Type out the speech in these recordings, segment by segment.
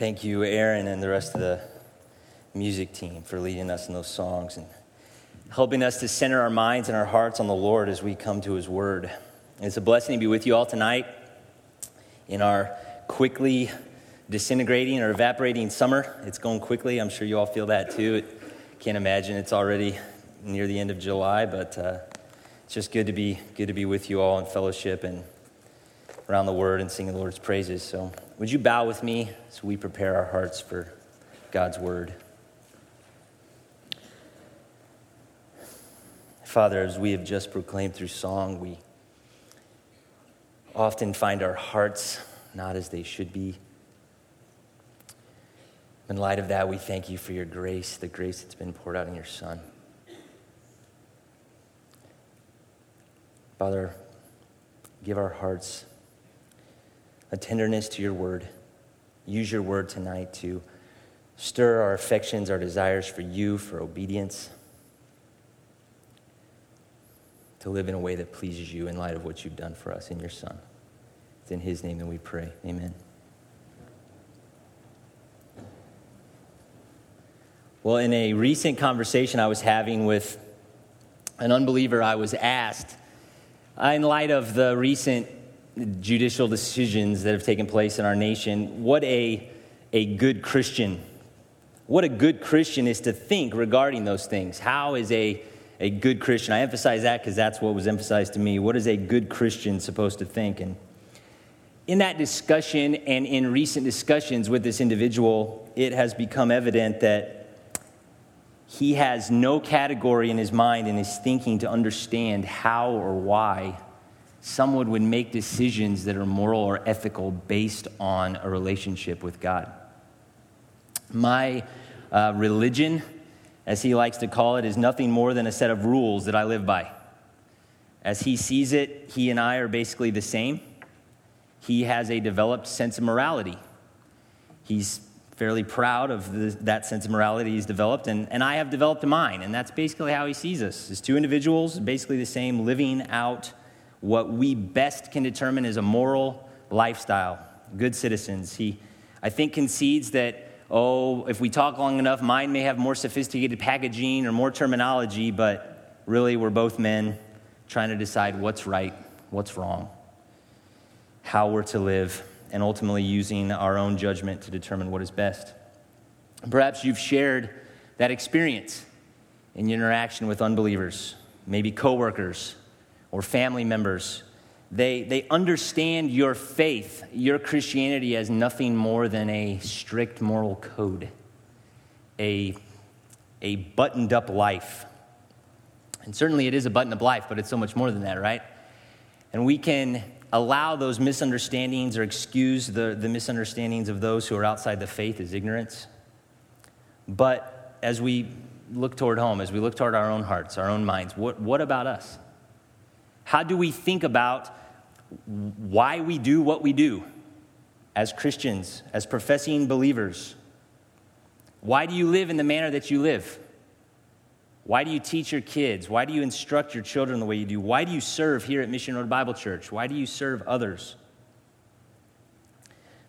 Thank you, Aaron, and the rest of the music team for leading us in those songs and helping us to center our minds and our hearts on the Lord as we come to His Word. It's a blessing to be with you all tonight in our quickly disintegrating or evaporating summer. It's going quickly. I'm sure you all feel that too. Can't imagine it's already near the end of July, but uh, it's just good to be good to be with you all in fellowship and around the Word and singing the Lord's praises. So, would you bow with me as we prepare our hearts for God's Word? Father, as we have just proclaimed through song, we often find our hearts not as they should be. In light of that, we thank you for your grace, the grace that's been poured out in your Son. Father, give our hearts a tenderness to your word. Use your word tonight to stir our affections, our desires for you, for obedience, to live in a way that pleases you in light of what you've done for us in your Son. It's in his name that we pray. Amen. Well, in a recent conversation I was having with an unbeliever, I was asked, in light of the recent judicial decisions that have taken place in our nation, what a, a good Christian, what a good Christian is to think regarding those things. How is a, a good Christian? I emphasize that because that's what was emphasized to me. What is a good Christian supposed to think? And in that discussion and in recent discussions with this individual, it has become evident that he has no category in his mind and his thinking to understand how or why someone would make decisions that are moral or ethical based on a relationship with God. My uh, religion, as he likes to call it, is nothing more than a set of rules that I live by. As he sees it, he and I are basically the same. He has a developed sense of morality. He's fairly proud of the, that sense of morality he's developed, and, and I have developed mine. And that's basically how he sees us as two individuals, basically the same, living out what we best can determine is a moral lifestyle, good citizens. He, I think, concedes that, oh, if we talk long enough, mine may have more sophisticated packaging or more terminology, but really we're both men trying to decide what's right, what's wrong, how we're to live and ultimately using our own judgment to determine what is best. Perhaps you've shared that experience in your interaction with unbelievers, maybe coworkers or family members. They, they understand your faith, your Christianity, as nothing more than a strict moral code, a, a buttoned up life. And certainly it is a buttoned up life, but it's so much more than that, right? And we can allow those misunderstandings or excuse the, the misunderstandings of those who are outside the faith as ignorance. But as we look toward home, as we look toward our own hearts, our own minds, what, what about us? How do we think about why we do what we do as Christians, as professing believers? Why do you live in the manner that you live? Why do you teach your kids? Why do you instruct your children the way you do? Why do you serve here at Mission Road Bible Church? Why do you serve others?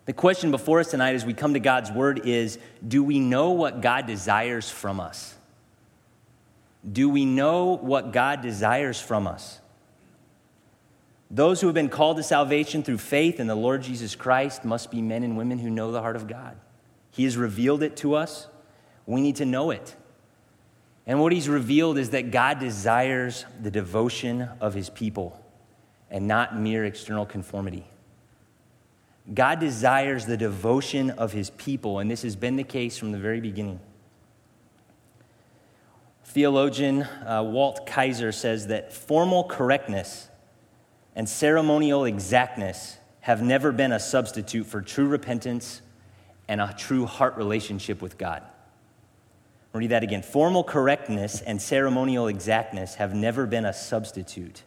The question before us tonight as we come to God's Word is Do we know what God desires from us? Do we know what God desires from us? Those who have been called to salvation through faith in the Lord Jesus Christ must be men and women who know the heart of God. He has revealed it to us. We need to know it. And what he's revealed is that God desires the devotion of his people and not mere external conformity. God desires the devotion of his people, and this has been the case from the very beginning. Theologian uh, Walt Kaiser says that formal correctness and ceremonial exactness have never been a substitute for true repentance and a true heart relationship with God. I'll read that again. Formal correctness and ceremonial exactness have never been a substitute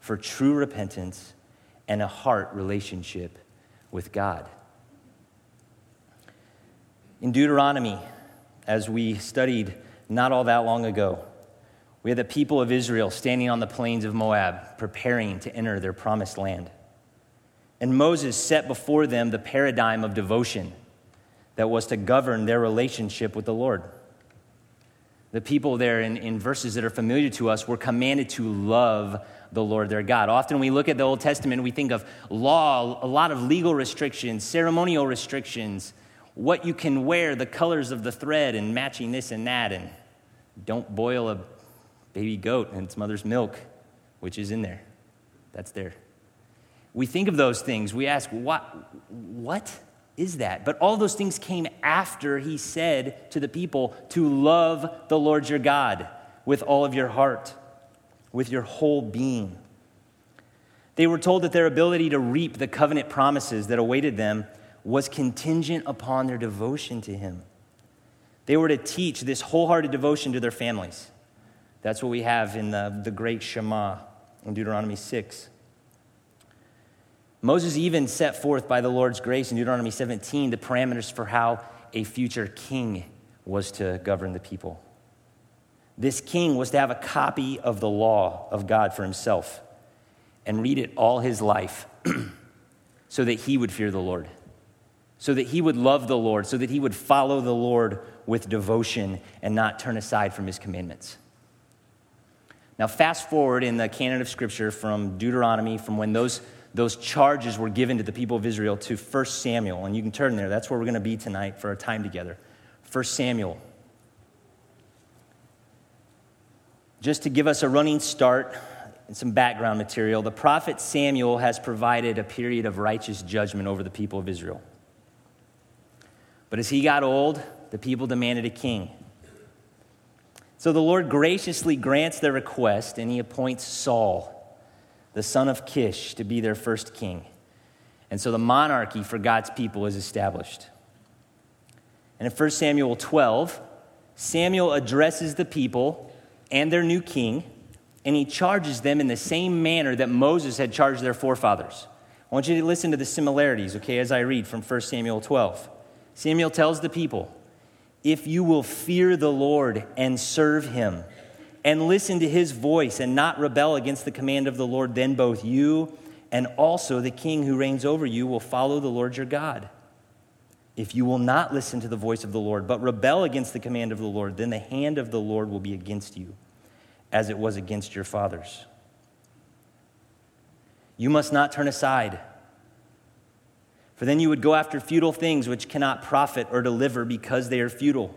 for true repentance and a heart relationship with God. In Deuteronomy, as we studied not all that long ago, we had the people of Israel standing on the plains of Moab, preparing to enter their promised land. And Moses set before them the paradigm of devotion that was to govern their relationship with the Lord. The people there in, in verses that are familiar to us were commanded to love the Lord their God. Often we look at the Old Testament, we think of law, a lot of legal restrictions, ceremonial restrictions, what you can wear, the colors of the thread, and matching this and that, and don't boil a baby goat and its mother's milk, which is in there. That's there. We think of those things. We ask, what, what is that? But all those things came after he said to the people to love the Lord your God with all of your heart, with your whole being. They were told that their ability to reap the covenant promises that awaited them was contingent upon their devotion to him. They were to teach this wholehearted devotion to their families. That's what we have in the, the great Shema in Deuteronomy 6. Moses even set forth by the Lord's grace in Deuteronomy 17 the parameters for how a future king was to govern the people. This king was to have a copy of the law of God for himself and read it all his life so that he would fear the Lord, so that he would love the Lord, so that he would follow the Lord with devotion and not turn aside from his commandments. Now, fast forward in the canon of Scripture from Deuteronomy, from when those those charges were given to the people of Israel to 1 Samuel. And you can turn there. That's where we're going to be tonight for our time together. 1 Samuel. Just to give us a running start and some background material, the prophet Samuel has provided a period of righteous judgment over the people of Israel. But as he got old, the people demanded a king. So the Lord graciously grants their request and he appoints Saul the son of Kish, to be their first king. And so the monarchy for God's people is established. And in 1 Samuel 12, Samuel addresses the people and their new king, and he charges them in the same manner that Moses had charged their forefathers. I want you to listen to the similarities, okay, as I read from 1 Samuel 12. Samuel tells the people, If you will fear the Lord and serve him, and listen to his voice and not rebel against the command of the Lord, then both you and also the king who reigns over you will follow the Lord your God. If you will not listen to the voice of the Lord, but rebel against the command of the Lord, then the hand of the Lord will be against you, as it was against your fathers. You must not turn aside, for then you would go after futile things which cannot profit or deliver because they are futile.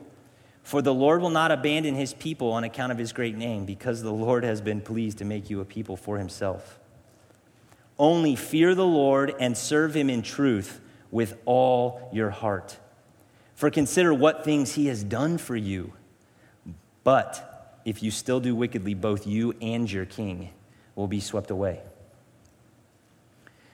For the Lord will not abandon his people on account of his great name, because the Lord has been pleased to make you a people for himself. Only fear the Lord and serve him in truth with all your heart. For consider what things he has done for you. But if you still do wickedly, both you and your king will be swept away.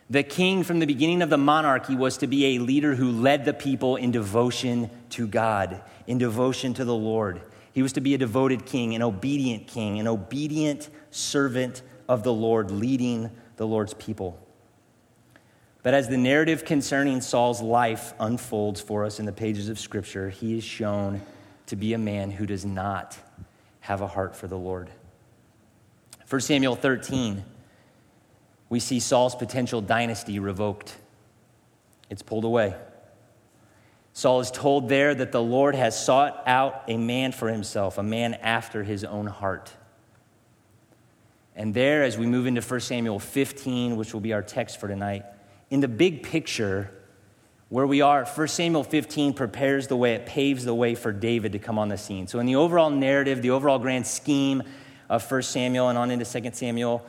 The king, from the beginning of the monarchy, was to be a leader who led the people in devotion to God, in devotion to the Lord. He was to be a devoted king, an obedient king, an obedient servant of the Lord, leading the Lord's people. But as the narrative concerning Saul's life unfolds for us in the pages of Scripture, he is shown to be a man who does not have a heart for the Lord. 1 Samuel 13 we see Saul's potential dynasty revoked. It's pulled away. Saul is told there that the Lord has sought out a man for himself, a man after his own heart. And there, as we move into 1 Samuel 15, which will be our text for tonight, in the big picture, where we are, 1 Samuel 15 prepares the way, it paves the way for David to come on the scene. So, in the overall narrative, the overall grand scheme of 1 Samuel and on into 2 Samuel,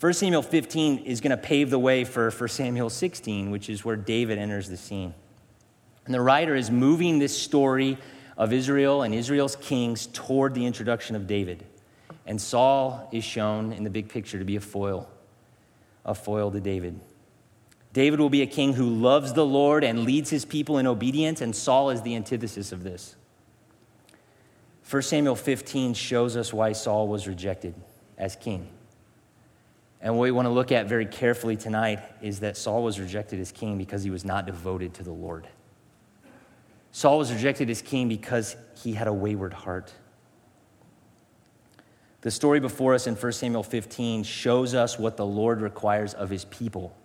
1 Samuel 15 is going to pave the way for 1 Samuel 16, which is where David enters the scene. And the writer is moving this story of Israel and Israel's kings toward the introduction of David. And Saul is shown in the big picture to be a foil, a foil to David. David will be a king who loves the Lord and leads his people in obedience, and Saul is the antithesis of this. 1 Samuel 15 shows us why Saul was rejected as king. And what we want to look at very carefully tonight is that Saul was rejected as king because he was not devoted to the Lord. Saul was rejected as king because he had a wayward heart. The story before us in 1 Samuel 15 shows us what the Lord requires of his people.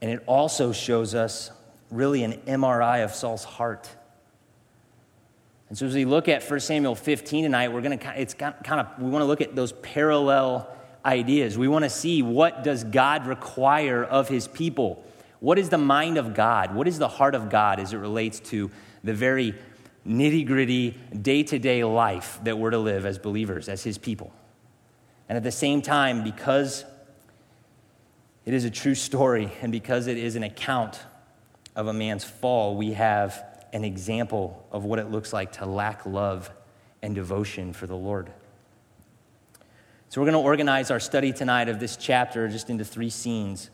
And it also shows us really an MRI of Saul's heart. And so as we look at 1 Samuel 15 tonight, we're going to it's kind of we want to look at those parallel ideas. We want to see what does God require of his people? What is the mind of God? What is the heart of God as it relates to the very nitty gritty, day to day life that we're to live as believers, as his people? And at the same time, because it is a true story and because it is an account of a man's fall, we have an example of what it looks like to lack love and devotion for the Lord. So, we're going to organize our study tonight of this chapter just into three scenes.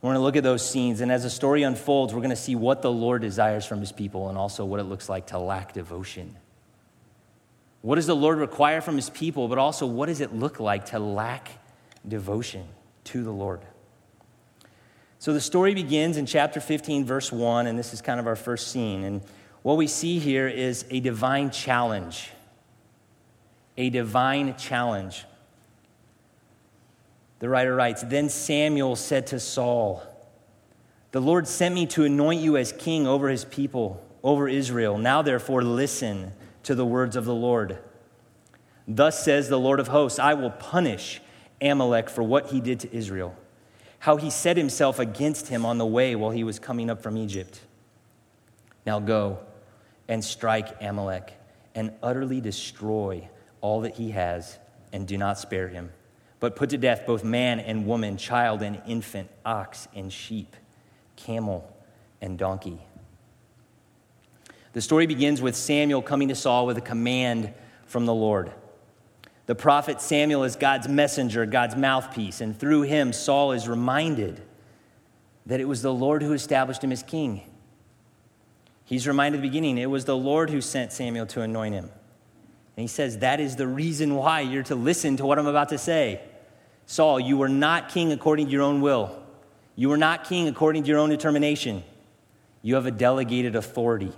We're going to look at those scenes, and as the story unfolds, we're going to see what the Lord desires from his people and also what it looks like to lack devotion. What does the Lord require from his people, but also what does it look like to lack devotion to the Lord? So the story begins in chapter 15, verse 1, and this is kind of our first scene. And what we see here is a divine challenge. A divine challenge. The writer writes Then Samuel said to Saul, The Lord sent me to anoint you as king over his people, over Israel. Now, therefore, listen to the words of the Lord. Thus says the Lord of hosts I will punish Amalek for what he did to Israel, how he set himself against him on the way while he was coming up from Egypt. Now go and strike Amalek and utterly destroy all that he has, and do not spare him but put to death both man and woman, child and infant, ox and sheep, camel and donkey. The story begins with Samuel coming to Saul with a command from the Lord. The prophet Samuel is God's messenger, God's mouthpiece, and through him, Saul is reminded that it was the Lord who established him as king. He's reminded at the beginning, it was the Lord who sent Samuel to anoint him. And he says, That is the reason why you're to listen to what I'm about to say. Saul, you were not king according to your own will. You were not king according to your own determination. You have a delegated authority.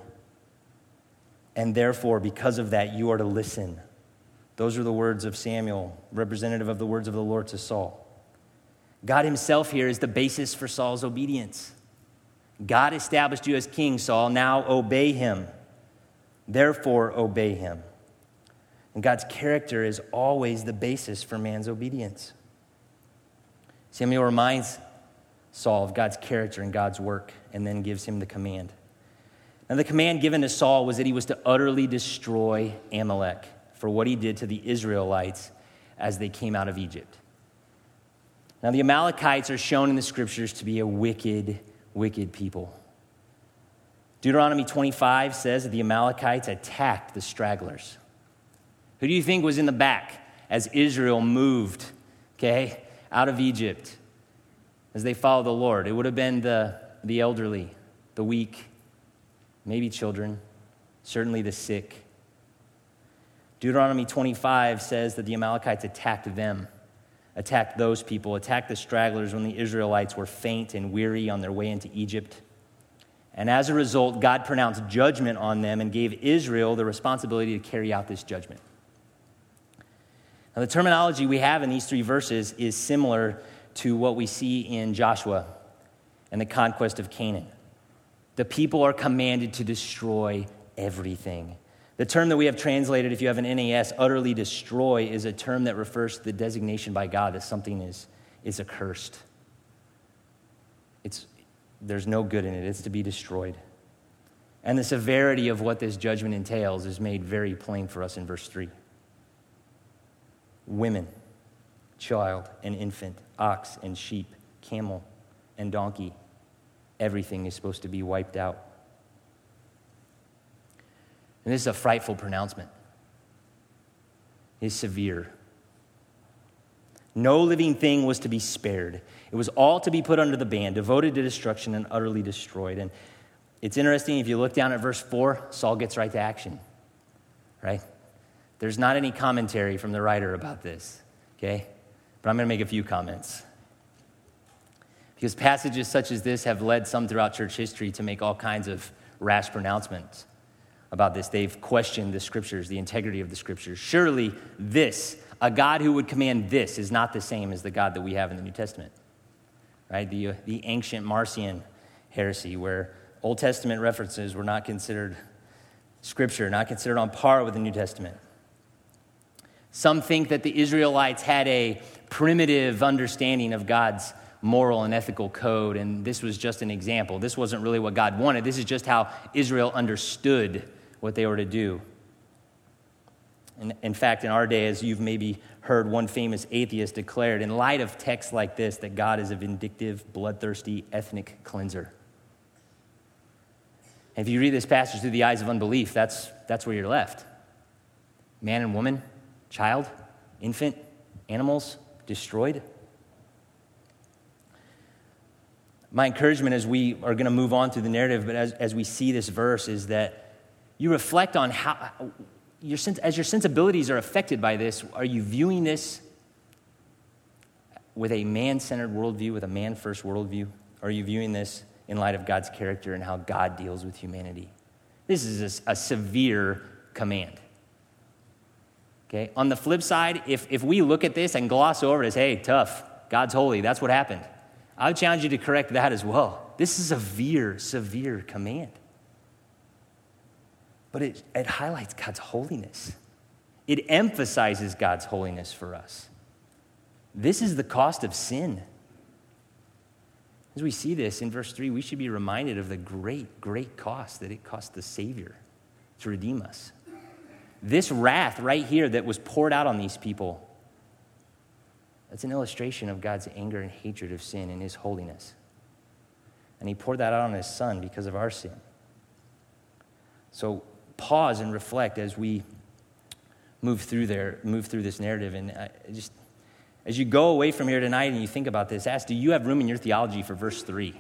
And therefore, because of that, you are to listen. Those are the words of Samuel, representative of the words of the Lord to Saul. God Himself here is the basis for Saul's obedience. God established you as king, Saul. Now obey Him. Therefore, obey Him. And God's character is always the basis for man's obedience. Samuel reminds Saul of God's character and God's work and then gives him the command. Now, the command given to Saul was that he was to utterly destroy Amalek for what he did to the Israelites as they came out of Egypt. Now, the Amalekites are shown in the scriptures to be a wicked, wicked people. Deuteronomy 25 says that the Amalekites attacked the stragglers. Who do you think was in the back as Israel moved, okay, out of Egypt as they followed the Lord? It would have been the, the elderly, the weak, maybe children, certainly the sick. Deuteronomy 25 says that the Amalekites attacked them, attacked those people, attacked the stragglers when the Israelites were faint and weary on their way into Egypt. And as a result, God pronounced judgment on them and gave Israel the responsibility to carry out this judgment. Now, the terminology we have in these three verses is similar to what we see in Joshua and the conquest of Canaan. The people are commanded to destroy everything. The term that we have translated, if you have an NAS, utterly destroy, is a term that refers to the designation by God that something is, is accursed. It's, there's no good in it, it's to be destroyed. And the severity of what this judgment entails is made very plain for us in verse 3 women, child and infant, ox and sheep, camel and donkey. Everything is supposed to be wiped out. And this is a frightful pronouncement. It is severe. No living thing was to be spared. It was all to be put under the ban, devoted to destruction and utterly destroyed. And it's interesting, if you look down at verse 4, Saul gets right to action, right? There's not any commentary from the writer about this, okay? But I'm going to make a few comments. Because passages such as this have led some throughout church history to make all kinds of rash pronouncements about this. They've questioned the scriptures, the integrity of the scriptures. Surely, this, a God who would command this, is not the same as the God that we have in the New Testament, right? The, uh, the ancient Marcion heresy, where Old Testament references were not considered scripture, not considered on par with the New Testament. Some think that the Israelites had a primitive understanding of God's moral and ethical code, and this was just an example. This wasn't really what God wanted. This is just how Israel understood what they were to do. In, in fact, in our day, as you've maybe heard one famous atheist declared, in light of texts like this, that God is a vindictive, bloodthirsty, ethnic cleanser. And if you read this passage through the eyes of unbelief, that's, that's where you're left. Man and woman, child, infant, animals destroyed. My encouragement as we are going to move on through the narrative, but as, as we see this verse, is that you reflect on how, your, as your sensibilities are affected by this, are you viewing this with a man centered worldview, with a man first worldview? Or are you viewing this in light of God's character and how God deals with humanity? This is a, a severe command. Okay? On the flip side, if, if we look at this and gloss over it as, hey, tough, God's holy, that's what happened, I would challenge you to correct that as well. This is a severe, severe command. But it, it highlights God's holiness, it emphasizes God's holiness for us. This is the cost of sin. As we see this in verse 3, we should be reminded of the great, great cost that it cost the Savior to redeem us. This wrath right here that was poured out on these people, that's an illustration of God's anger and hatred of sin and his holiness. And he poured that out on his son because of our sin. So pause and reflect as we move through there, move through this narrative. And I just, as you go away from here tonight and you think about this, ask, do you have room in your theology for verse 3?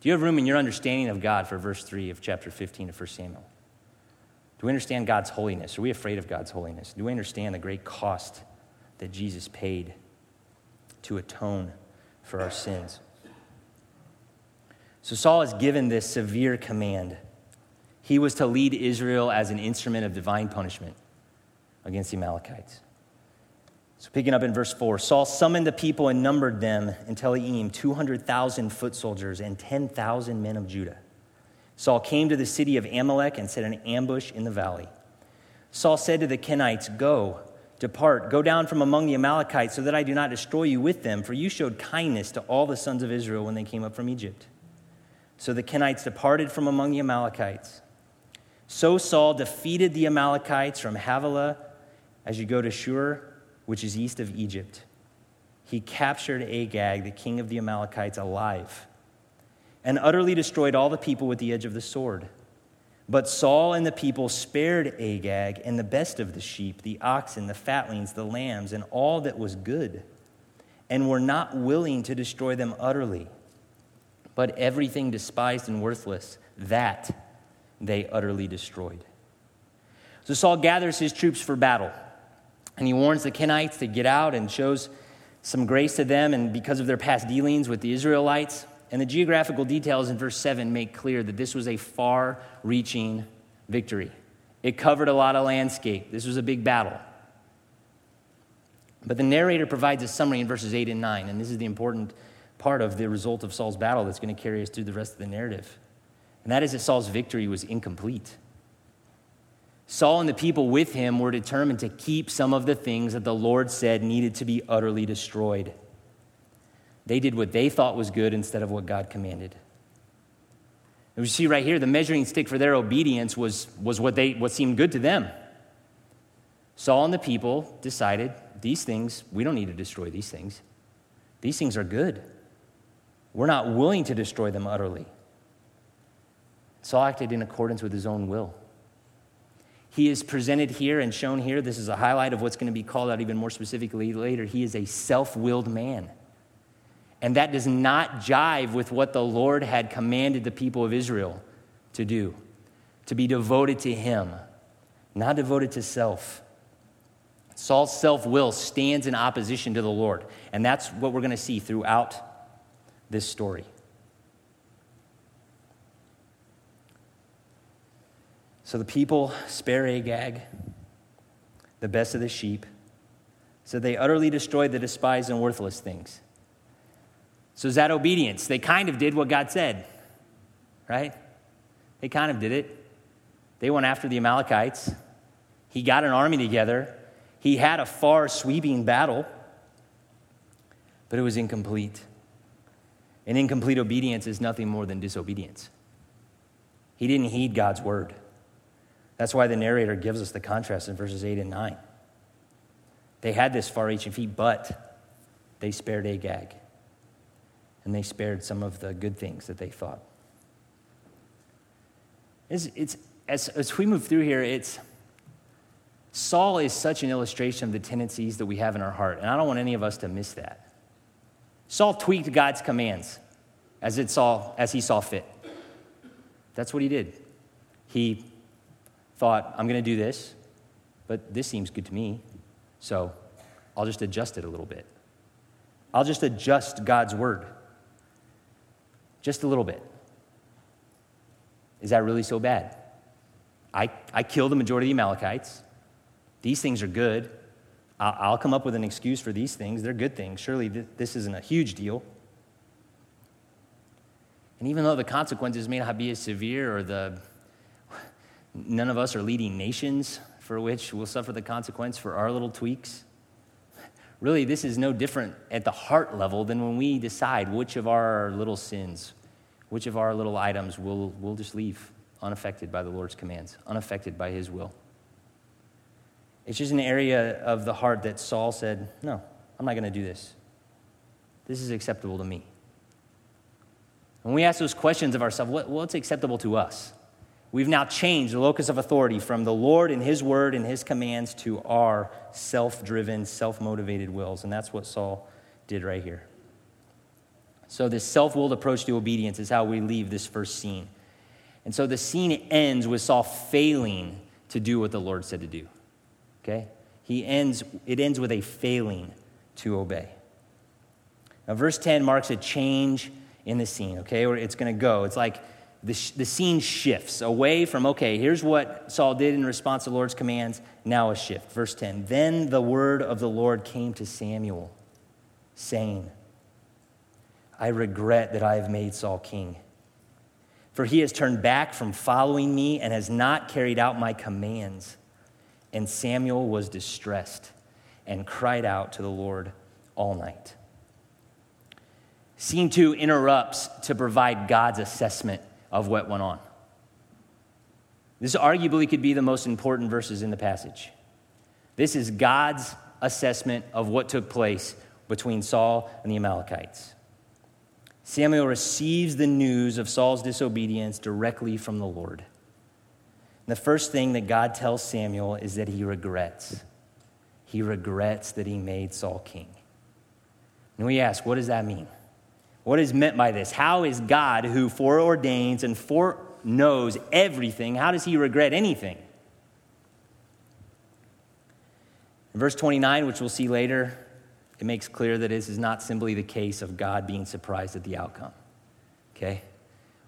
Do you have room in your understanding of God for verse 3 of chapter 15 of 1 Samuel? Do we understand God's holiness? Are we afraid of God's holiness? Do we understand the great cost that Jesus paid to atone for our sins? So Saul is given this severe command. He was to lead Israel as an instrument of divine punishment against the Amalekites. So, picking up in verse 4, Saul summoned the people and numbered them in Telaim 200,000 foot soldiers and 10,000 men of Judah. Saul came to the city of Amalek and set an ambush in the valley. Saul said to the Kenites, Go, depart, go down from among the Amalekites, so that I do not destroy you with them, for you showed kindness to all the sons of Israel when they came up from Egypt. So the Kenites departed from among the Amalekites. So Saul defeated the Amalekites from Havilah as you go to Shur, which is east of Egypt. He captured Agag, the king of the Amalekites, alive and utterly destroyed all the people with the edge of the sword. But Saul and the people spared Agag and the best of the sheep, the oxen, the fatlings, the lambs, and all that was good, and were not willing to destroy them utterly. But everything despised and worthless, that they utterly destroyed. So Saul gathers his troops for battle, and he warns the Kenites to get out and shows some grace to them, and because of their past dealings with the Israelites, and the geographical details in verse 7 make clear that this was a far reaching victory. It covered a lot of landscape. This was a big battle. But the narrator provides a summary in verses 8 and 9, and this is the important part of the result of Saul's battle that's going to carry us through the rest of the narrative. And that is that Saul's victory was incomplete. Saul and the people with him were determined to keep some of the things that the Lord said needed to be utterly destroyed. They did what they thought was good instead of what God commanded. And we see right here the measuring stick for their obedience was, was what, they, what seemed good to them. Saul and the people decided these things, we don't need to destroy these things. These things are good. We're not willing to destroy them utterly. Saul acted in accordance with his own will. He is presented here and shown here. This is a highlight of what's going to be called out even more specifically later. He is a self willed man. And that does not jive with what the Lord had commanded the people of Israel to do to be devoted to Him, not devoted to self. Saul's self will stands in opposition to the Lord. And that's what we're going to see throughout this story. So the people spare Agag, the best of the sheep. So they utterly destroyed the despised and worthless things. So is that obedience? They kind of did what God said. right? They kind of did it. They went after the Amalekites. He got an army together. He had a far sweeping battle, but it was incomplete. And incomplete obedience is nothing more than disobedience. He didn't heed God's word. That's why the narrator gives us the contrast in verses 8 and 9. They had this far reaching feat, but they spared Agag. And they spared some of the good things that they thought. It's, it's, as, as we move through here, it's Saul is such an illustration of the tendencies that we have in our heart, and I don't want any of us to miss that. Saul tweaked God's commands as, it saw, as he saw fit. That's what he did. He thought, I'm going to do this, but this seems good to me, so I'll just adjust it a little bit. I'll just adjust God's word just a little bit. Is that really so bad? I, I killed the majority of the Amalekites. These things are good. I'll, I'll come up with an excuse for these things. They're good things. Surely th- this isn't a huge deal. And even though the consequences may not be as severe or the none of us are leading nations for which we'll suffer the consequence for our little tweaks. Really, this is no different at the heart level than when we decide which of our little sins, which of our little items we'll, we'll just leave unaffected by the Lord's commands, unaffected by His will. It's just an area of the heart that Saul said, No, I'm not going to do this. This is acceptable to me. When we ask those questions of ourselves, what, what's acceptable to us? We've now changed the locus of authority from the Lord and His word and His commands to our self driven, self motivated wills. And that's what Saul did right here. So, this self willed approach to obedience is how we leave this first scene. And so the scene ends with Saul failing to do what the Lord said to do. Okay? He ends, it ends with a failing to obey. Now, verse 10 marks a change in the scene, okay? Where it's going to go. It's like the, the scene shifts away from, okay, here's what Saul did in response to the Lord's commands. Now a shift. Verse 10 Then the word of the Lord came to Samuel, saying, I regret that I have made Saul king for he has turned back from following me and has not carried out my commands. And Samuel was distressed and cried out to the Lord all night. Scene two interrupts to provide God's assessment of what went on. This arguably could be the most important verses in the passage. This is God's assessment of what took place between Saul and the Amalekites. Samuel receives the news of Saul's disobedience directly from the Lord. And the first thing that God tells Samuel is that he regrets. He regrets that he made Saul king. And we ask, what does that mean? What is meant by this? How is God, who foreordains and foreknows everything, how does he regret anything? In verse 29, which we'll see later, it makes clear that this is not simply the case of God being surprised at the outcome. Okay?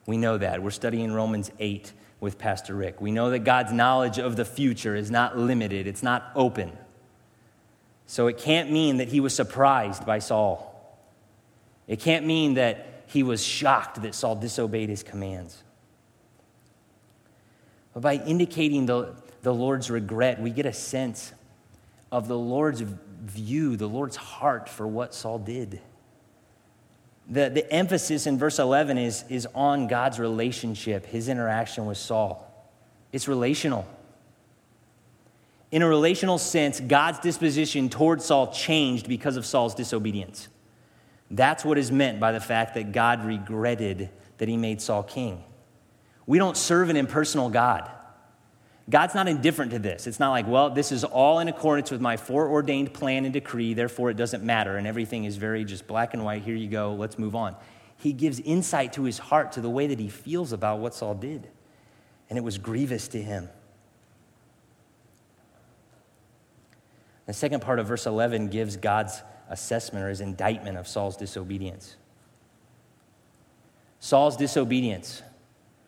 We know that. We're studying Romans 8 with Pastor Rick. We know that God's knowledge of the future is not limited, it's not open. So it can't mean that he was surprised by Saul. It can't mean that he was shocked that Saul disobeyed his commands. But by indicating the, the Lord's regret, we get a sense of the Lord's view, the Lord's heart for what Saul did. The, the emphasis in verse 11 is, is on God's relationship, his interaction with Saul. It's relational. In a relational sense, God's disposition toward Saul changed because of Saul's disobedience. That's what is meant by the fact that God regretted that he made Saul king. We don't serve an impersonal God. God's not indifferent to this. It's not like, well, this is all in accordance with my foreordained plan and decree, therefore it doesn't matter, and everything is very just black and white. Here you go, let's move on. He gives insight to his heart, to the way that he feels about what Saul did. And it was grievous to him. The second part of verse 11 gives God's assessment or his indictment of Saul's disobedience. Saul's disobedience,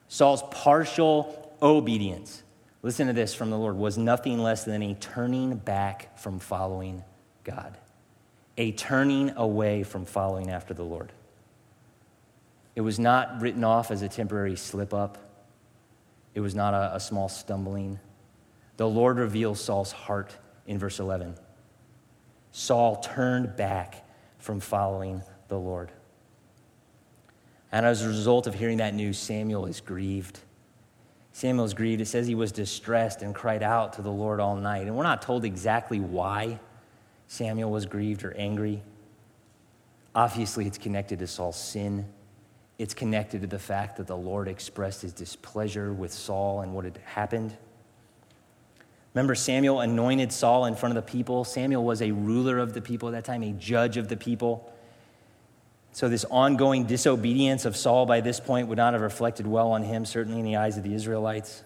Saul's partial obedience listen to this from the Lord, was nothing less than a turning back from following God, a turning away from following after the Lord. It was not written off as a temporary slip up, it was not a, a small stumbling. The Lord reveals Saul's heart in verse 11. Saul turned back from following the Lord. And as a result of hearing that news, Samuel is grieved. Samuel is grieved. It says he was distressed and cried out to the Lord all night. And we're not told exactly why Samuel was grieved or angry. Obviously, it's connected to Saul's sin. It's connected to the fact that the Lord expressed his displeasure with Saul and what had happened. Remember, Samuel anointed Saul in front of the people. Samuel was a ruler of the people at that time, a judge of the people. So, this ongoing disobedience of Saul by this point would not have reflected well on him, certainly in the eyes of the Israelites.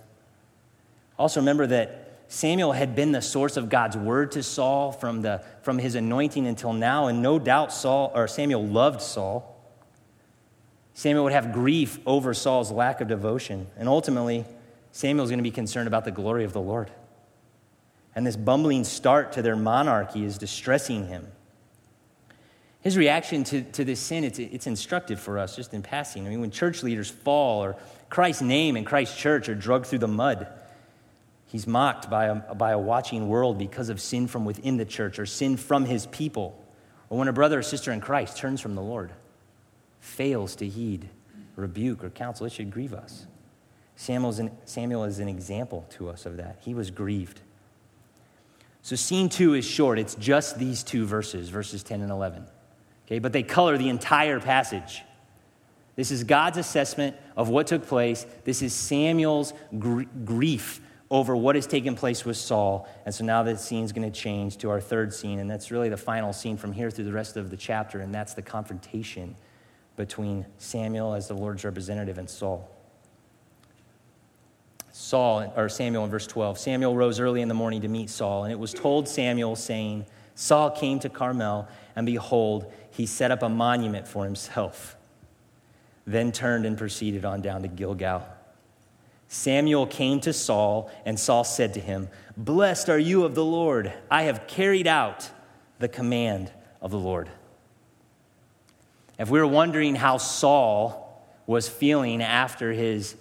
Also, remember that Samuel had been the source of God's word to Saul from, the, from his anointing until now, and no doubt Saul or Samuel loved Saul. Samuel would have grief over Saul's lack of devotion, and ultimately, Samuel's going to be concerned about the glory of the Lord. And this bumbling start to their monarchy is distressing him. His reaction to, to this sin, it's, it's instructive for us, just in passing. I mean, when church leaders fall or Christ's name and Christ's church are drugged through the mud, He's mocked by a, by a watching world because of sin from within the church or sin from his people. Or when a brother or sister in Christ turns from the Lord, fails to heed rebuke or counsel, it should grieve us. Samuel's an, Samuel is an example to us of that. He was grieved. So, scene two is short. It's just these two verses, verses 10 and 11. Okay, but they color the entire passage. This is God's assessment of what took place. This is Samuel's gr- grief over what has taken place with Saul. And so now the scene is going to change to our third scene, and that's really the final scene from here through the rest of the chapter, and that's the confrontation between Samuel as the Lord's representative and Saul. Saul, or Samuel in verse 12. Samuel rose early in the morning to meet Saul, and it was told Samuel, saying, Saul came to Carmel, and behold, he set up a monument for himself. Then turned and proceeded on down to Gilgal. Samuel came to Saul, and Saul said to him, Blessed are you of the Lord. I have carried out the command of the Lord. If we were wondering how Saul was feeling after his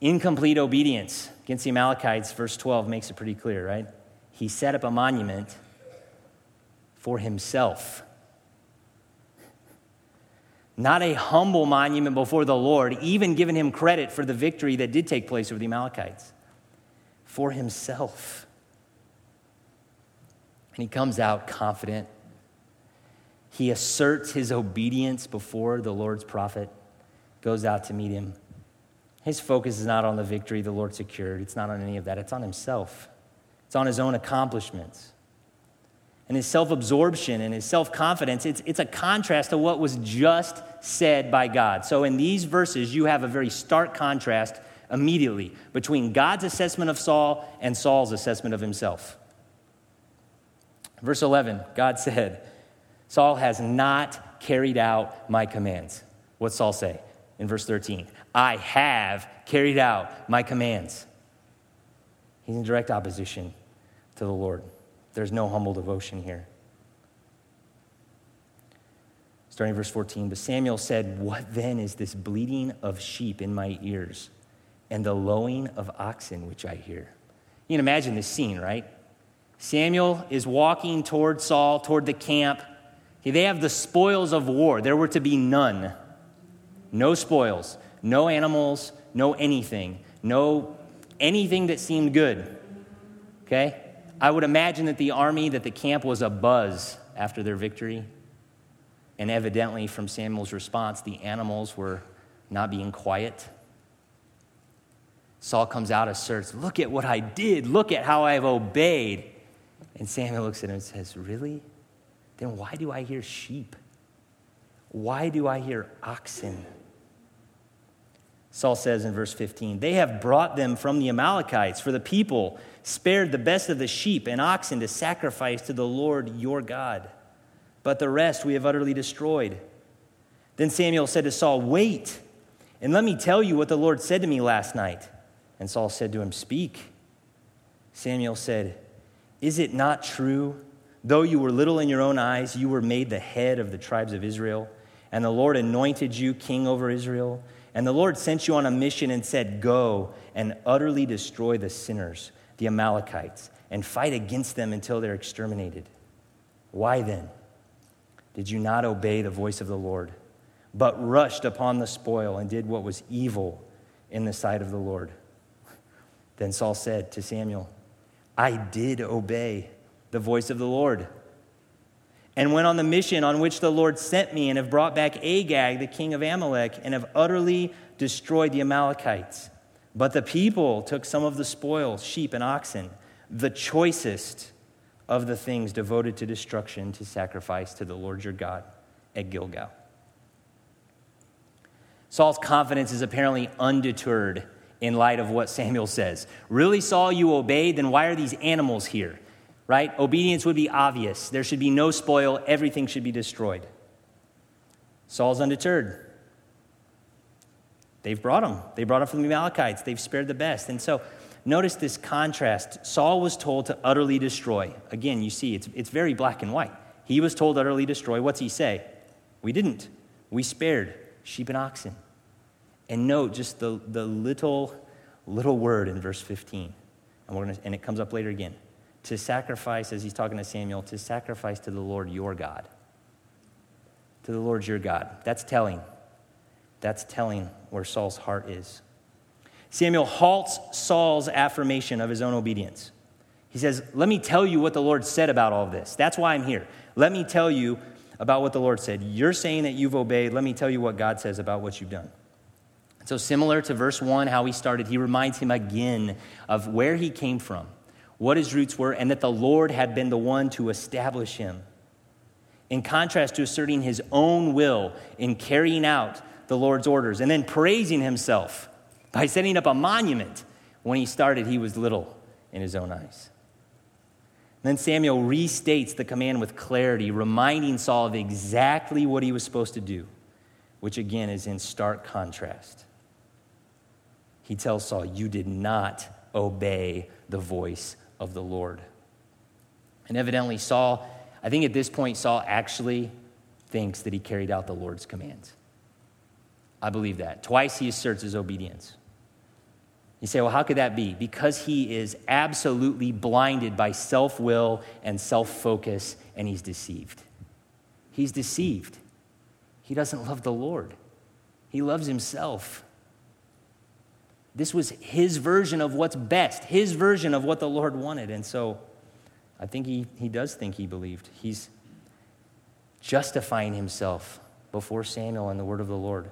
incomplete obedience against the Amalekites, verse 12 makes it pretty clear, right? He set up a monument for himself not a humble monument before the Lord, even giving him credit for the victory that did take place over the Amalekites, for himself. And he comes out confident. He asserts his obedience before the Lord's prophet, goes out to meet him. His focus is not on the victory the Lord secured, it's not on any of that, it's on himself, it's on his own accomplishments and his self absorption and his self confidence, it's, it's a contrast to what was just said by God. So in these verses, you have a very stark contrast immediately between God's assessment of Saul and Saul's assessment of himself. Verse 11, God said, Saul has not carried out my commands. What's Saul say in verse 13? I have carried out my commands. He's in direct opposition to the Lord. There's no humble devotion here. Starting verse 14, but Samuel said, What then is this bleating of sheep in my ears and the lowing of oxen which I hear? You can imagine this scene, right? Samuel is walking toward Saul, toward the camp. They have the spoils of war. There were to be none. No spoils, no animals, no anything, no anything that seemed good. Okay? I would imagine that the army, that the camp was a buzz after their victory. And evidently, from Samuel's response, the animals were not being quiet. Saul comes out, asserts, Look at what I did. Look at how I've obeyed. And Samuel looks at him and says, Really? Then why do I hear sheep? Why do I hear oxen? Saul says in verse 15, They have brought them from the Amalekites, for the people spared the best of the sheep and oxen to sacrifice to the Lord your God. But the rest we have utterly destroyed. Then Samuel said to Saul, Wait, and let me tell you what the Lord said to me last night. And Saul said to him, Speak. Samuel said, Is it not true? Though you were little in your own eyes, you were made the head of the tribes of Israel. and the Lord anointed you king over Israel. And the Lord sent you on a mission and said, Go and utterly destroy the sinners, the Amalekites, and fight against them until they're exterminated. Why then did you not obey the voice of the Lord, but rushed upon the spoil and did what was evil in the sight of the Lord? Then Saul said to Samuel, I did obey the voice of the Lord and went on the mission on which the Lord sent me, and have brought back Agag, the king of Amalek, and have utterly destroyed the Amalekites. But the people took some of the spoils, sheep and oxen, the choicest of the things devoted to destruction, to sacrifice to the Lord your God at Gilgal. Saul's confidence is apparently undeterred in light of what Samuel says. Really, Saul, you obeyed, then why are these animals here? Right? Obedience would be obvious. There should be no spoil, everything should be destroyed. Saul's undeterred. They've brought him. They brought him from the Amalekites. They've spared the best. And so notice this contrast. Saul was told to utterly destroy. Again, you see, it's, it's very black and white. He was told utterly destroy. What's he say? We didn't. We spared sheep and oxen. And note just the, the little, little word in verse 15. And, we're gonna, and it comes up later again to sacrifice, as he's talking to Samuel, to sacrifice to the Lord your God. To the Lord your God. That's telling. That's telling where Saul's heart is. Samuel halts Saul's affirmation of his own obedience. He says, Let me tell you what the Lord said about all this. That's why I'm here. Let me tell you about what the Lord said. You're saying that you've obeyed. Let me tell you what God says about what you've done. So, similar to verse 1, how he started, he reminds him again of where he came from what his roots were, and that the Lord had been the one to establish him. In contrast to asserting his own will in carrying out the Lord's orders and then praising himself by setting up a monument. When he started, he was little in his own eyes. Then Samuel restates the command with clarity, reminding Saul of exactly what he was supposed to do, which again is in stark contrast. He tells Saul, You did not obey the voice of the Lord. And evidently, Saul, I think at this point, Saul actually thinks that he carried out the Lord's commands. I believe that. Twice he asserts his obedience. You say, well, how could that be? Because he is absolutely blinded by self will and self focus, and he's deceived. He's deceived. He doesn't love the Lord, he loves himself. This was his version of what's best, his version of what the Lord wanted. And so I think he, he does think he believed. He's justifying himself before Samuel and the word of the Lord,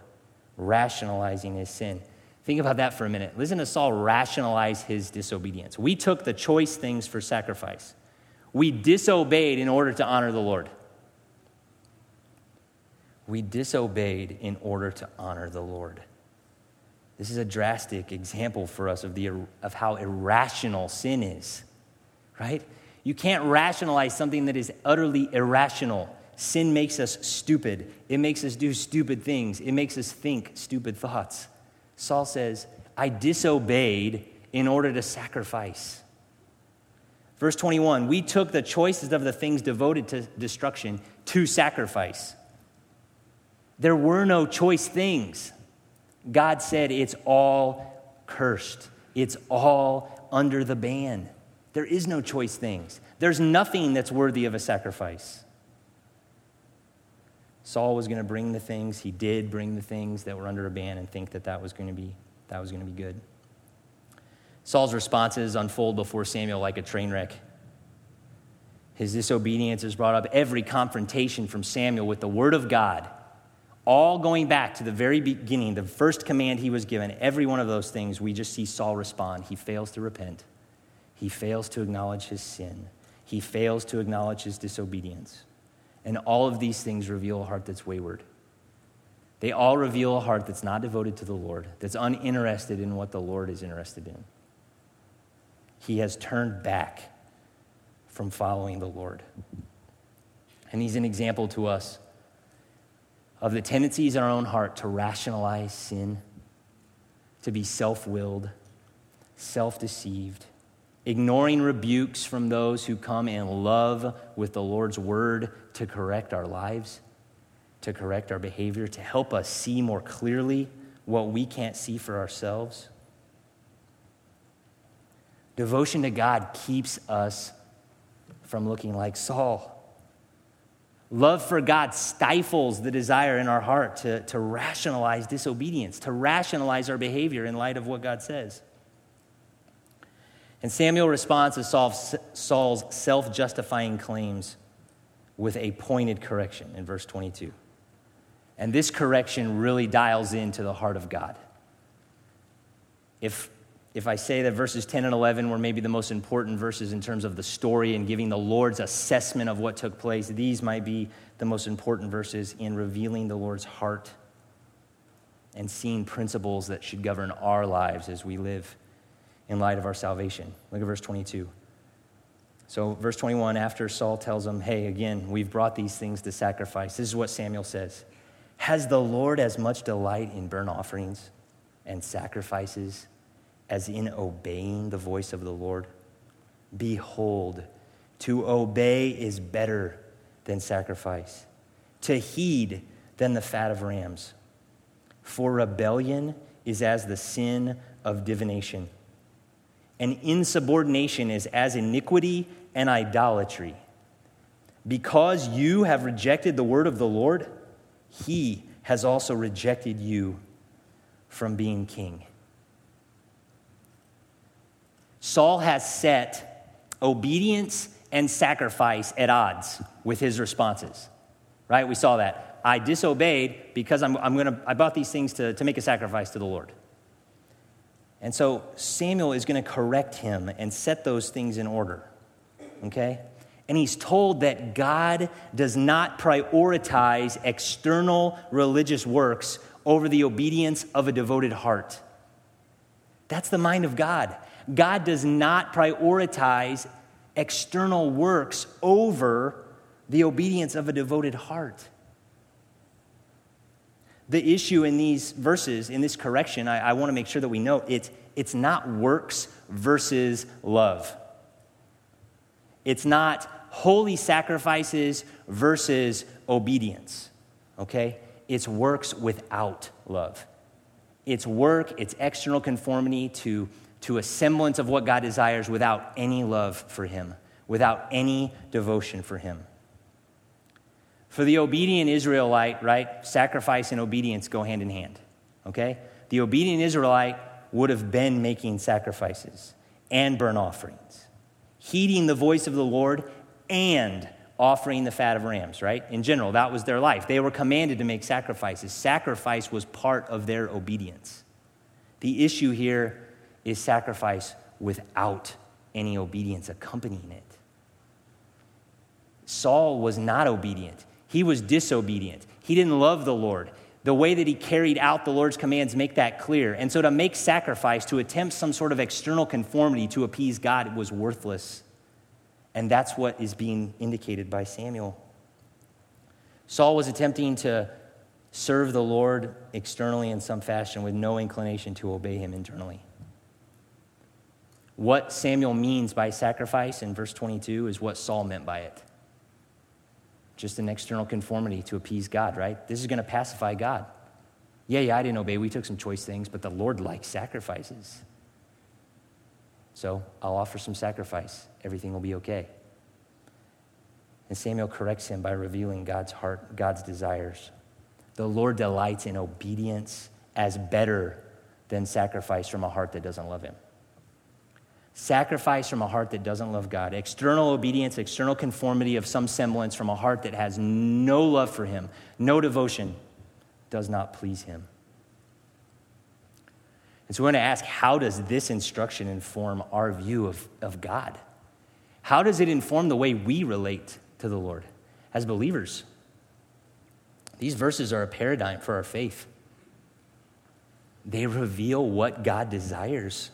rationalizing his sin. Think about that for a minute. Listen to Saul rationalize his disobedience. We took the choice things for sacrifice, we disobeyed in order to honor the Lord. We disobeyed in order to honor the Lord. This is a drastic example for us of, the, of how irrational sin is, right? You can't rationalize something that is utterly irrational. Sin makes us stupid. It makes us do stupid things. It makes us think stupid thoughts. Saul says, I disobeyed in order to sacrifice. Verse 21 We took the choicest of the things devoted to destruction to sacrifice. There were no choice things. God said it's all cursed, it's all under the ban. There is no choice things, there's nothing that's worthy of a sacrifice. Saul was going to bring the things, he did bring the things that were under a ban and think that that was going to be, that was going to be good. Saul's responses unfold before Samuel like a train wreck. His disobedience has brought up every confrontation from Samuel with the word of God all going back to the very beginning, the first command he was given, every one of those things, we just see Saul respond. He fails to repent, he fails to acknowledge his sin, he fails to acknowledge his disobedience. And all of these things reveal a heart that's wayward. They all reveal a heart that's not devoted to the Lord, that's uninterested in what the Lord is interested in. He has turned back from following the Lord. And he's an example to us of the tendencies in our own heart to rationalize sin, to be self willed, self deceived, ignoring rebukes from those who come in love with the Lord's word to correct our lives. to correct our behavior, to help us see more clearly what we can't see for ourselves. Devotion to God keeps us from looking like Saul. Love for God stifles the desire in our heart to, to rationalize disobedience, to rationalize our behavior in light of what God says. And Samuel responds to Saul's self justifying claims with a pointed correction in verse 22. And this correction really dials into the heart of God. If, if I say that verses 10 and 11 were maybe the most important verses in terms of the story and giving the Lord's assessment of what took place, these might be the most important verses in revealing the Lord's heart and seeing principles that should govern our lives as we live in light of our salvation. Look at verse 22. So, verse 21, after Saul tells him, Hey, again, we've brought these things to sacrifice, this is what Samuel says Has the Lord as much delight in burnt offerings and sacrifices as in obeying the voice of the Lord? Behold, to obey is better than sacrifice, to heed than the fat of rams. For rebellion is as the sin of divination and insubordination is as iniquity and idolatry. Because you have rejected the word of the Lord, he has also rejected you from being king. Saul has set obedience and sacrifice at odds with his responses. Right? We saw that. I disobeyed because I'm, I'm gonna, I bought these things to, to make a sacrifice to the Lord. And so Samuel is going to correct him and set those things in order. Okay? And he's told that God does not prioritize external religious works over the obedience of a devoted heart. That's the mind of God. God does not prioritize external works over the obedience of a devoted heart the issue in these verses, in this correction, I, I want to make sure that we know it's, it's not works versus love. It's not holy sacrifices versus obedience, okay? It's works without love. It's work, it's external conformity to, to a semblance of what God desires without any love for Him, without any devotion for Him. For the obedient Israelite, right, sacrifice and obedience go hand in hand, okay? The obedient Israelite would have been making sacrifices and burnt offerings, heeding the voice of the Lord and offering the fat of rams, right? In general, that was their life. They were commanded to make sacrifices. Sacrifice was part of their obedience. The issue here is sacrifice without any obedience accompanying it. Saul was not obedient. He was disobedient. He didn't love the Lord. The way that he carried out the Lord's commands make that clear. And so to make sacrifice, to attempt some sort of external conformity to appease God was worthless. And that's what is being indicated by Samuel. Saul was attempting to serve the Lord externally in some fashion with no inclination to obey him internally. What Samuel means by sacrifice in verse 22 is what Saul meant by it just an external conformity to appease God, right? This is going to pacify God. Yeah, yeah, I didn't obey. We took some choice things, but the Lord likes sacrifices. So I'll offer some sacrifice. Everything will be okay. And Samuel corrects him by revealing God's heart, God's desires. The Lord delights in obedience as better than sacrifice from a heart that doesn't love him. Sacrifice from a heart that doesn't love God, external obedience, external conformity of some semblance from a heart that has no love for Him, no devotion, does not please Him. And so we're going to ask how does this instruction inform our view of, of God? How does it inform the way we relate to the Lord as believers? These verses are a paradigm for our faith. They reveal what God desires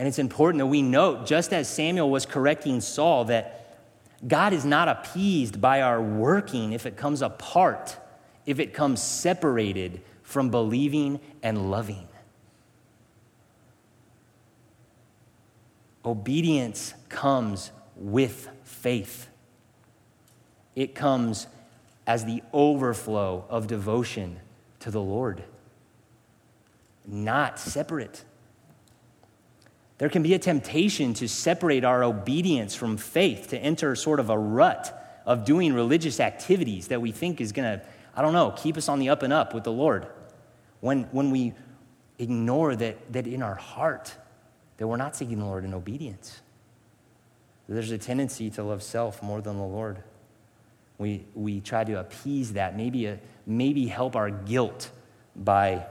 and it's important that we note, just as Samuel was correcting Saul, that God is not appeased by our working if it comes apart, if it comes separated from believing and loving. Obedience comes with faith, it comes as the overflow of devotion to the Lord, not separate. There can be a temptation to separate our obedience from faith, to enter sort of a rut of doing religious activities that we think is going to, I don't know, keep us on the up and up with the Lord. When, when we ignore that, that in our heart, that we're not seeking the Lord in obedience. There's a tendency to love self more than the Lord. We, we try to appease that, maybe, a, maybe help our guilt by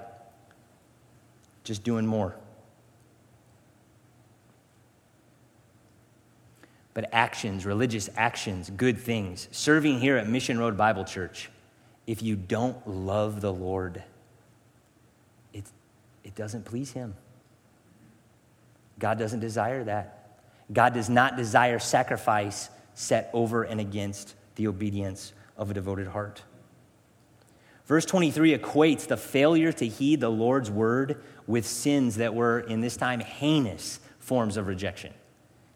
just doing more. But actions, religious actions, good things, serving here at Mission Road Bible Church, if you don't love the Lord, it, it doesn't please Him. God doesn't desire that. God does not desire sacrifice set over and against the obedience of a devoted heart. Verse 23 equates the failure to heed the Lord's word with sins that were, in this time, heinous forms of rejection.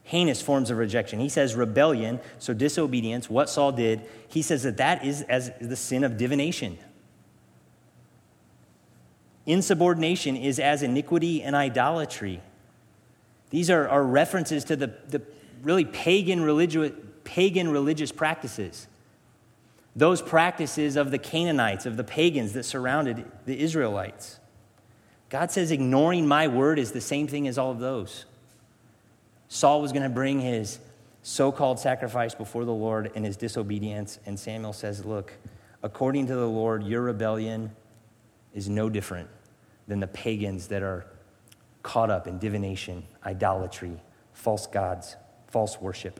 Heinous forms of rejection. He says rebellion, so disobedience, what Saul did, he says that that is as the sin of divination. Insubordination is as iniquity and idolatry. These are, are references to the, the really pagan religious, pagan religious practices. Those practices of the Canaanites, of the pagans that surrounded the Israelites. God says, ignoring my word is the same thing as all of those. Saul was going to bring his so called sacrifice before the Lord in his disobedience, and Samuel says, Look, according to the Lord, your rebellion is no different than the pagans that are caught up in divination, idolatry, false gods, false worship.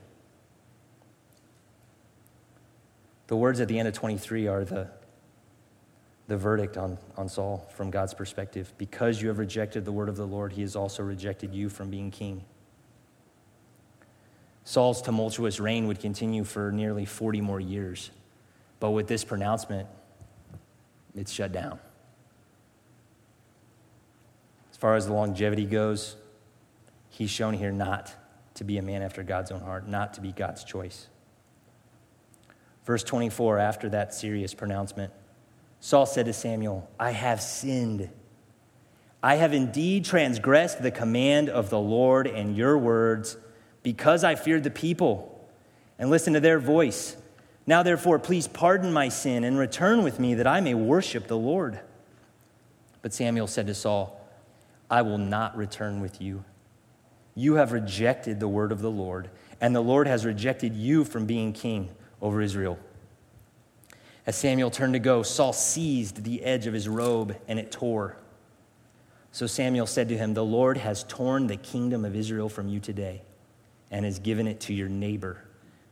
The words at the end of 23 are the, the verdict on, on Saul from God's perspective. Because you have rejected the word of the Lord, he has also rejected you from being king. Saul's tumultuous reign would continue for nearly 40 more years. But with this pronouncement, it's shut down As far as the longevity goes, he's shown here not to be a man after God's own heart, not to be God's choice. Verse 24, after that serious pronouncement, Saul said to Samuel, I have sinned. I have indeed transgressed the command of the Lord and your words because I feared the people and listened to their voice. Now, therefore, please pardon my sin and return with me that I may worship the Lord. But Samuel said to Saul, I will not return with you. You have rejected the word of the Lord, and the Lord has rejected you from being king over Israel. As Samuel turned to go, Saul seized the edge of his robe, and it tore. So Samuel said to him, The Lord has torn the kingdom of Israel from you today, and has given it to your neighbor,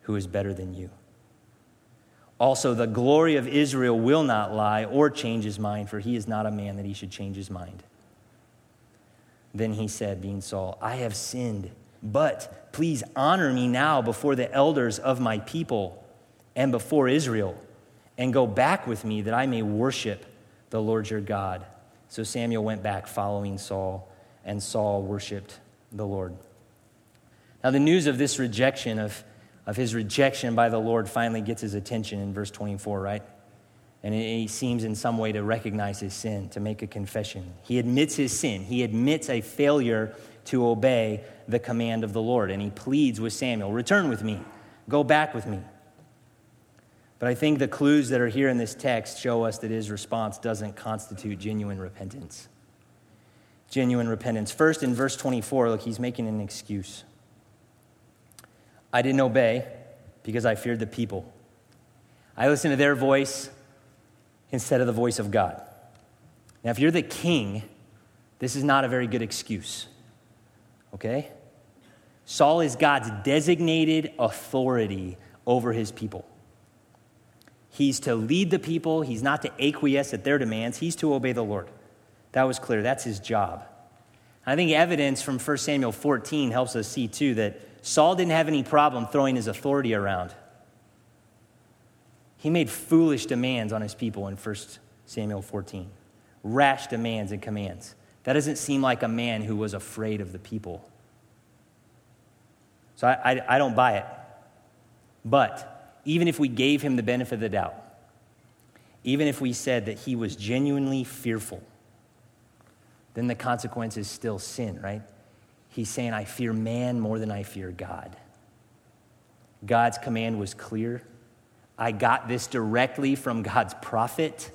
who is better than you. Also, the glory of Israel will not lie or change his mind, for he is not a man that he should change his mind. Then he said, being Saul, I have sinned, but please honor me now before the elders of my people and before Israel, and go back with me that I may worship the Lord your God. So Samuel went back following Saul, and Saul worshiped the Lord. Now, the news of this rejection, of, of his rejection by the Lord, finally gets his attention in verse 24, right? and he seems in some way to recognize his sin, to make a confession. He admits his sin. He admits a failure to obey the command of the Lord, and he pleads with Samuel Return with me, go back with me. But I think the clues that are here in this text show us that his response doesn't constitute genuine repentance. Genuine repentance. First, in verse 24, look, he's making an excuse. I didn't obey because I feared the people. I listened to their voice instead of the voice of God. Now, if you're the king, this is not a very good excuse. Okay? Saul is God's designated authority over his people. He's to lead the people, he's not to acquiesce at their demands, he's to obey the Lord. That was clear. That's his job. I think evidence from 1 Samuel 14 helps us see, too, that Saul didn't have any problem throwing his authority around. He made foolish demands on his people in 1 Samuel 14, rash demands and commands. That doesn't seem like a man who was afraid of the people. So I, I, I don't buy it. But even if we gave him the benefit of the doubt, even if we said that he was genuinely fearful, then the consequence is still sin, right? He's saying, I fear man more than I fear God. God's command was clear. I got this directly from God's prophet,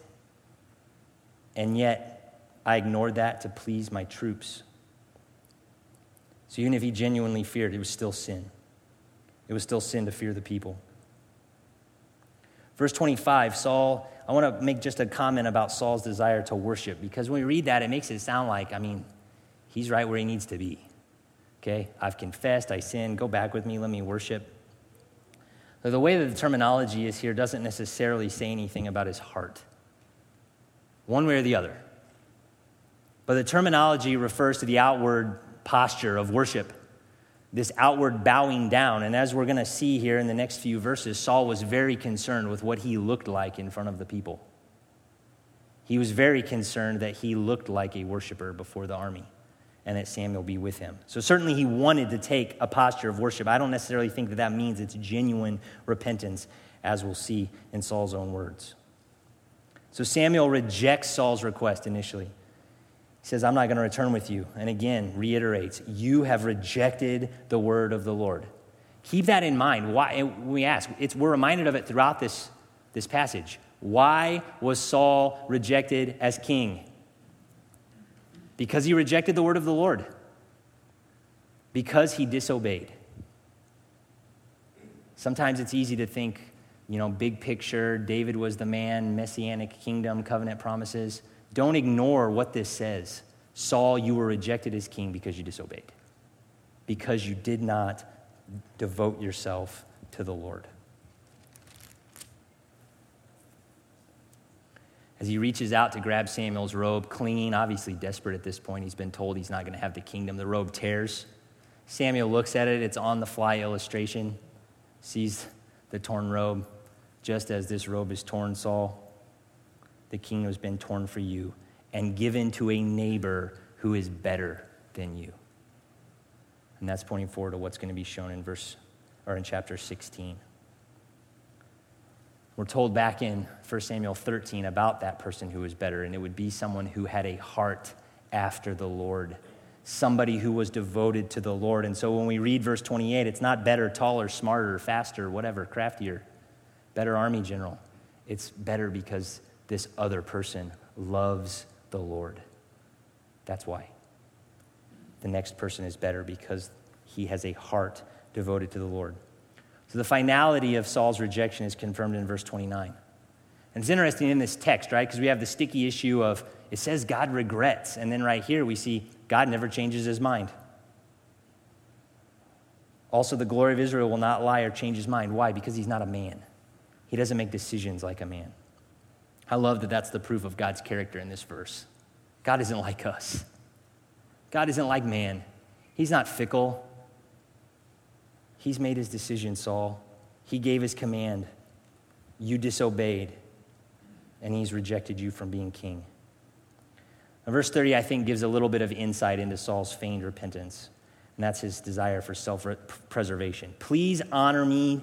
and yet I ignored that to please my troops. So even if he genuinely feared, it was still sin. It was still sin to fear the people. Verse 25, Saul, I want to make just a comment about Saul's desire to worship because when we read that, it makes it sound like, I mean, he's right where he needs to be. Okay, I've confessed, I sinned, go back with me, let me worship. The way that the terminology is here doesn't necessarily say anything about his heart, one way or the other. But the terminology refers to the outward posture of worship this outward bowing down. And as we're going to see here in the next few verses, Saul was very concerned with what he looked like in front of the people. He was very concerned that he looked like a worshiper before the army and that Samuel be with him. So, certainly, he wanted to take a posture of worship. I don't necessarily think that that means it's genuine repentance, as we'll see in Saul's own words. So, Samuel rejects Saul's request initially. He says, I'm not going to return with you. And again, reiterates, You have rejected the word of the Lord. Keep that in mind. Why, we ask, it's, we're reminded of it throughout this, this passage. Why was Saul rejected as king? Because he rejected the word of the Lord, because he disobeyed. Sometimes it's easy to think, you know, big picture, David was the man, messianic kingdom, covenant promises. Don't ignore what this says. Saul, you were rejected as king because you disobeyed, because you did not devote yourself to the Lord. As he reaches out to grab Samuel's robe, clinging, obviously desperate at this point, he's been told he's not going to have the kingdom. The robe tears. Samuel looks at it, it's on the fly illustration, sees the torn robe. Just as this robe is torn, Saul, the kingdom has been torn for you and given to a neighbor who is better than you. And that's pointing forward to what's going to be shown in verse or in chapter 16. We're told back in 1 Samuel 13 about that person who was better, and it would be someone who had a heart after the Lord, somebody who was devoted to the Lord. And so when we read verse 28, it's not better, taller, smarter, faster, whatever, craftier, better army general. It's better because this other person loves the Lord. That's why. The next person is better because he has a heart devoted to the Lord. So the finality of Saul's rejection is confirmed in verse 29. And it's interesting in this text, right? Because we have the sticky issue of it says God regrets. And then right here we see God never changes his mind. Also, the glory of Israel will not lie or change his mind. Why? Because he's not a man. He doesn't make decisions like a man. I love that that's the proof of God's character in this verse. God isn't like us, God isn't like man. He's not fickle. He's made his decision, Saul. He gave his command. You disobeyed, and he's rejected you from being king. Now, verse 30, I think, gives a little bit of insight into Saul's feigned repentance, and that's his desire for self preservation. Please honor me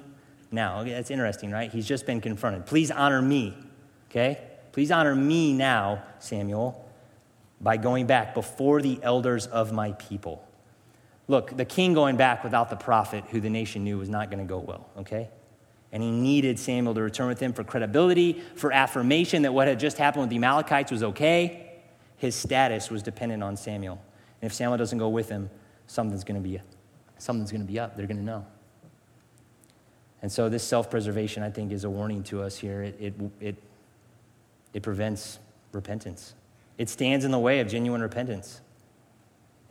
now. That's interesting, right? He's just been confronted. Please honor me Okay? Please honor me now, Samuel, by going back before the elders of my people. Look, the king going back without the prophet, who the nation knew was not going to go well, okay? And he needed Samuel to return with him for credibility, for affirmation that what had just happened with the Amalekites was okay. His status was dependent on Samuel. And if Samuel doesn't go with him, something's going to be something's going to be up. They're going to know. And so this self-preservation, I think, is a warning to us here. It, it, it it prevents repentance. It stands in the way of genuine repentance.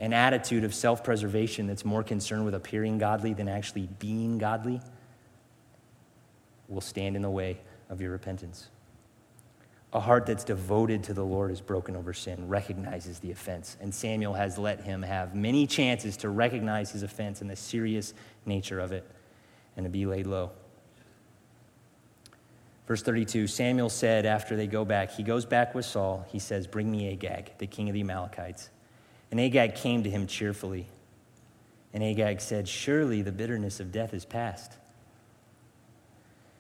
An attitude of self preservation that's more concerned with appearing godly than actually being godly will stand in the way of your repentance. A heart that's devoted to the Lord is broken over sin, recognizes the offense. And Samuel has let him have many chances to recognize his offense and the serious nature of it and to be laid low. Verse 32 Samuel said after they go back, he goes back with Saul. He says, Bring me Agag, the king of the Amalekites. And Agag came to him cheerfully. And Agag said, Surely the bitterness of death is past.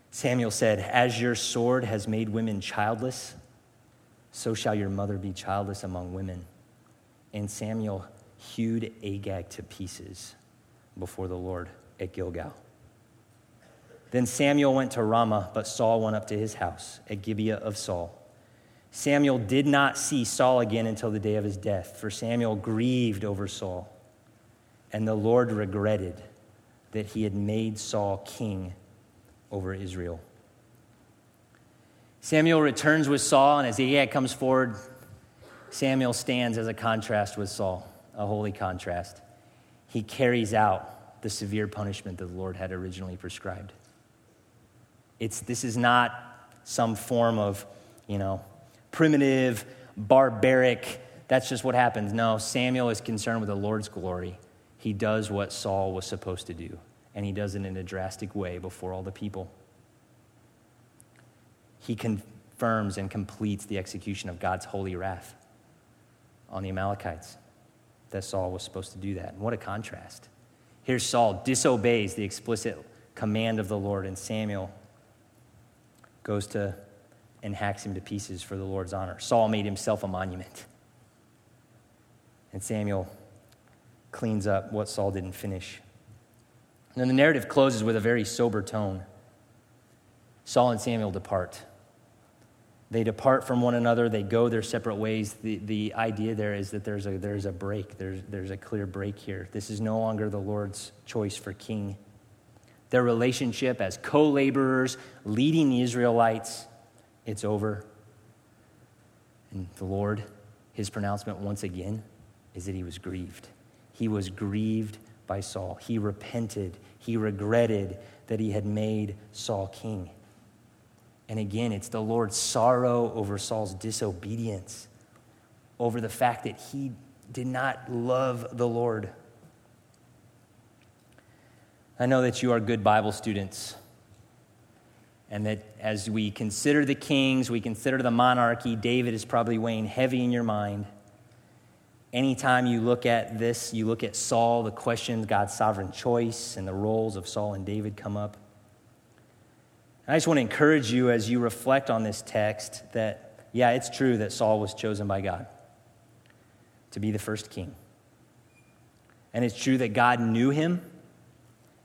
Samuel said, As your sword has made women childless, so shall your mother be childless among women. And Samuel hewed Agag to pieces before the Lord at Gilgal. Then Samuel went to Ramah, but Saul went up to his house at Gibeah of Saul. Samuel did not see Saul again until the day of his death, for Samuel grieved over Saul. And the Lord regretted that he had made Saul king over Israel. Samuel returns with Saul, and as Agag comes forward, Samuel stands as a contrast with Saul, a holy contrast. He carries out the severe punishment that the Lord had originally prescribed. It's, this is not some form of, you know, primitive, barbaric, that's just what happens. No, Samuel is concerned with the Lord's glory. He does what Saul was supposed to do, and he does it in a drastic way before all the people. He confirms and completes the execution of God's holy wrath on the Amalekites. That Saul was supposed to do that. And what a contrast. Here, Saul disobeys the explicit command of the Lord, and Samuel goes to and hacks him to pieces for the Lord's honor. Saul made himself a monument. And Samuel cleans up what Saul didn't finish. And then the narrative closes with a very sober tone. Saul and Samuel depart. They depart from one another, they go their separate ways. The, the idea there is that there's a, there's a break, there's, there's a clear break here. This is no longer the Lord's choice for king. Their relationship as co laborers, leading the Israelites, it's over. And the Lord, his pronouncement once again is that he was grieved. He was grieved by Saul. He repented. He regretted that he had made Saul king. And again, it's the Lord's sorrow over Saul's disobedience, over the fact that he did not love the Lord. I know that you are good Bible students and that as we consider the kings, we consider the monarchy, David is probably weighing heavy in your mind. Anytime you look at this, you look at Saul, the questions, God's sovereign choice, and the roles of Saul and David come up. I just want to encourage you as you reflect on this text that, yeah, it's true that Saul was chosen by God to be the first king. And it's true that God knew him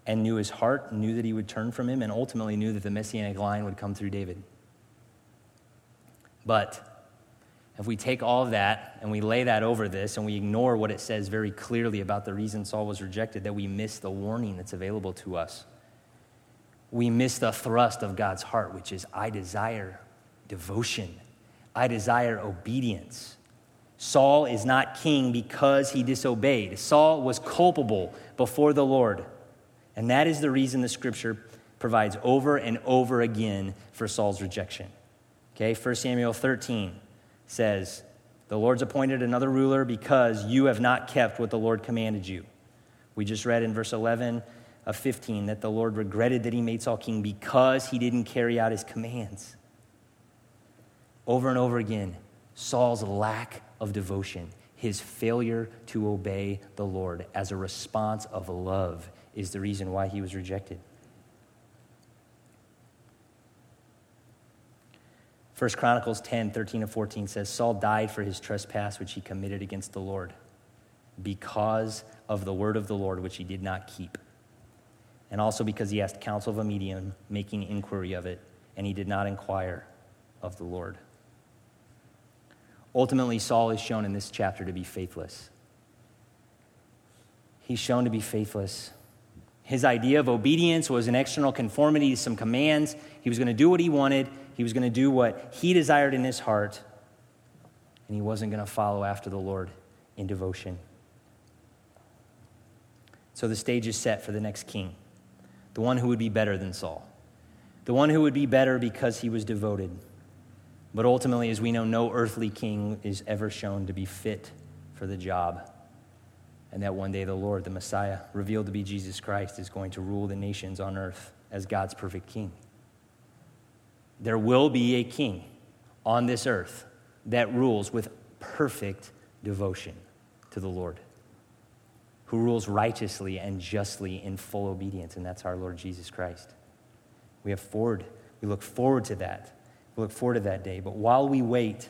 and knew his heart, knew that he would turn from him, and ultimately knew that the messianic line would come through David. But if we take all of that and we lay that over this and we ignore what it says very clearly about the reason Saul was rejected, that we miss the warning that's available to us. We miss the thrust of God's heart, which is I desire devotion, I desire obedience. Saul is not king because he disobeyed. Saul was culpable before the Lord. And that is the reason the scripture provides over and over again for Saul's rejection. Okay, 1 Samuel 13 says, The Lord's appointed another ruler because you have not kept what the Lord commanded you. We just read in verse 11 of 15 that the Lord regretted that he made Saul king because he didn't carry out his commands. Over and over again, Saul's lack of devotion, his failure to obey the Lord as a response of love is the reason why he was rejected. 1 Chronicles 10, 13 and 14 says, Saul died for his trespass which he committed against the Lord, because of the word of the Lord which he did not keep, and also because he asked counsel of a medium, making inquiry of it, and he did not inquire of the Lord. Ultimately, Saul is shown in this chapter to be faithless. He's shown to be faithless. His idea of obedience was an external conformity to some commands. He was going to do what he wanted, he was going to do what he desired in his heart, and he wasn't going to follow after the Lord in devotion. So the stage is set for the next king, the one who would be better than Saul, the one who would be better because he was devoted. But ultimately, as we know, no earthly king is ever shown to be fit for the job and that one day the Lord, the Messiah, revealed to be Jesus Christ, is going to rule the nations on earth as God's perfect king. There will be a king on this earth that rules with perfect devotion to the Lord, who rules righteously and justly in full obedience, and that's our Lord Jesus Christ. We have forward, we look forward to that. We look forward to that day. But while we wait,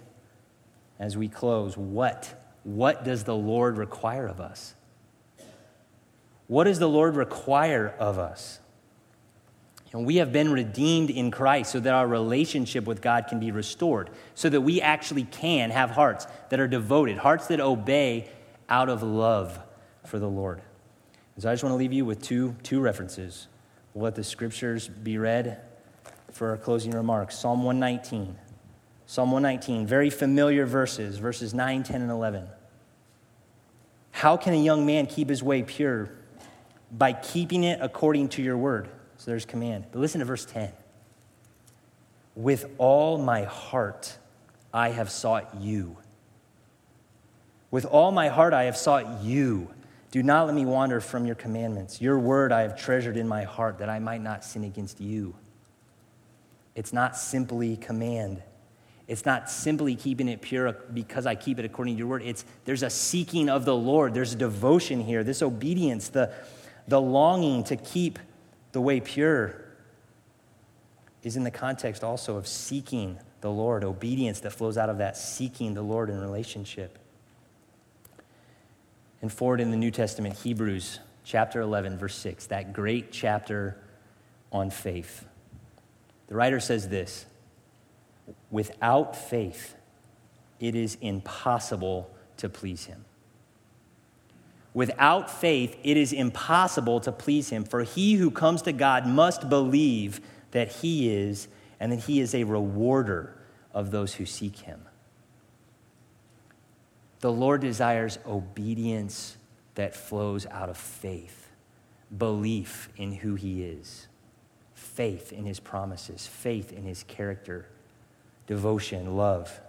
as we close, what? What does the Lord require of us? What does the Lord require of us? And we have been redeemed in Christ so that our relationship with God can be restored, so that we actually can have hearts that are devoted, hearts that obey out of love for the Lord. And so I just want to leave you with two, two references. We'll let the scriptures be read for our closing remarks. Psalm 119. Psalm 119, very familiar verses, verses 9, 10, and 11. How can a young man keep his way pure? By keeping it according to your word. So there's command. But listen to verse 10. With all my heart I have sought you. With all my heart I have sought you. Do not let me wander from your commandments. Your word I have treasured in my heart that I might not sin against you. It's not simply command. It's not simply keeping it pure because I keep it according to your word. It's there's a seeking of the Lord. There's devotion here. This obedience, the, the longing to keep the way pure is in the context also of seeking the Lord, obedience that flows out of that seeking the Lord in relationship. And forward in the New Testament, Hebrews chapter 11, verse 6, that great chapter on faith. The writer says this without faith, it is impossible to please him. Without faith, it is impossible to please him, for he who comes to God must believe that he is, and that he is a rewarder of those who seek him. The Lord desires obedience that flows out of faith, belief in who he is, faith in his promises, faith in his character, devotion, love.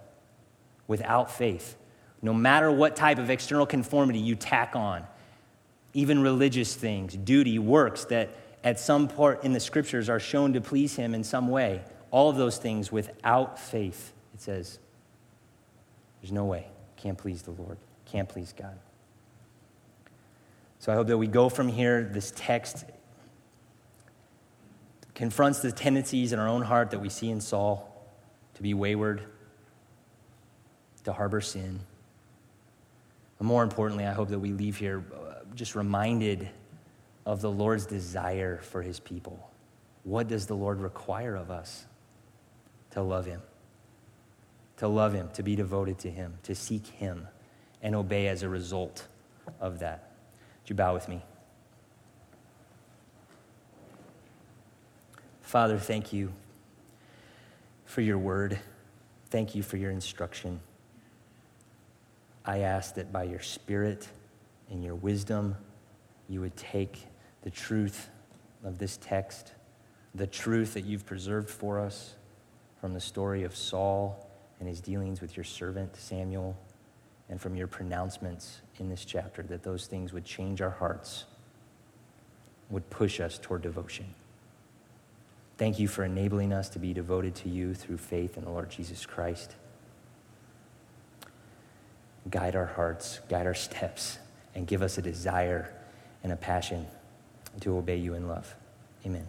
Without faith, no matter what type of external conformity you tack on, even religious things, duty, works that at some part in the scriptures are shown to please him in some way, all of those things without faith, it says, there's no way. Can't please the Lord, can't please God. So I hope that we go from here, this text confronts the tendencies in our own heart that we see in Saul to be wayward, to harbor sin. But more importantly, I hope that we leave here uh, just reminded of the Lord's desire for his people. What does the Lord require of us? To love him. To love him, to be devoted to him, to seek him, and obey as a result of that. Would you bow with me? Father, thank you for your word. Thank you for your instruction. I ask that by your Spirit and your wisdom, you would take the truth of this text, the truth that you've preserved for us from the story of Saul and his dealings with your servant Samuel, and from your pronouncements in this chapter, that those things would change our hearts, would push us toward devotion. Thank you for enabling us to be devoted to you through faith in the Lord Jesus Christ guide our hearts, guide our steps, and give us a desire and a passion to obey you in love. Amen.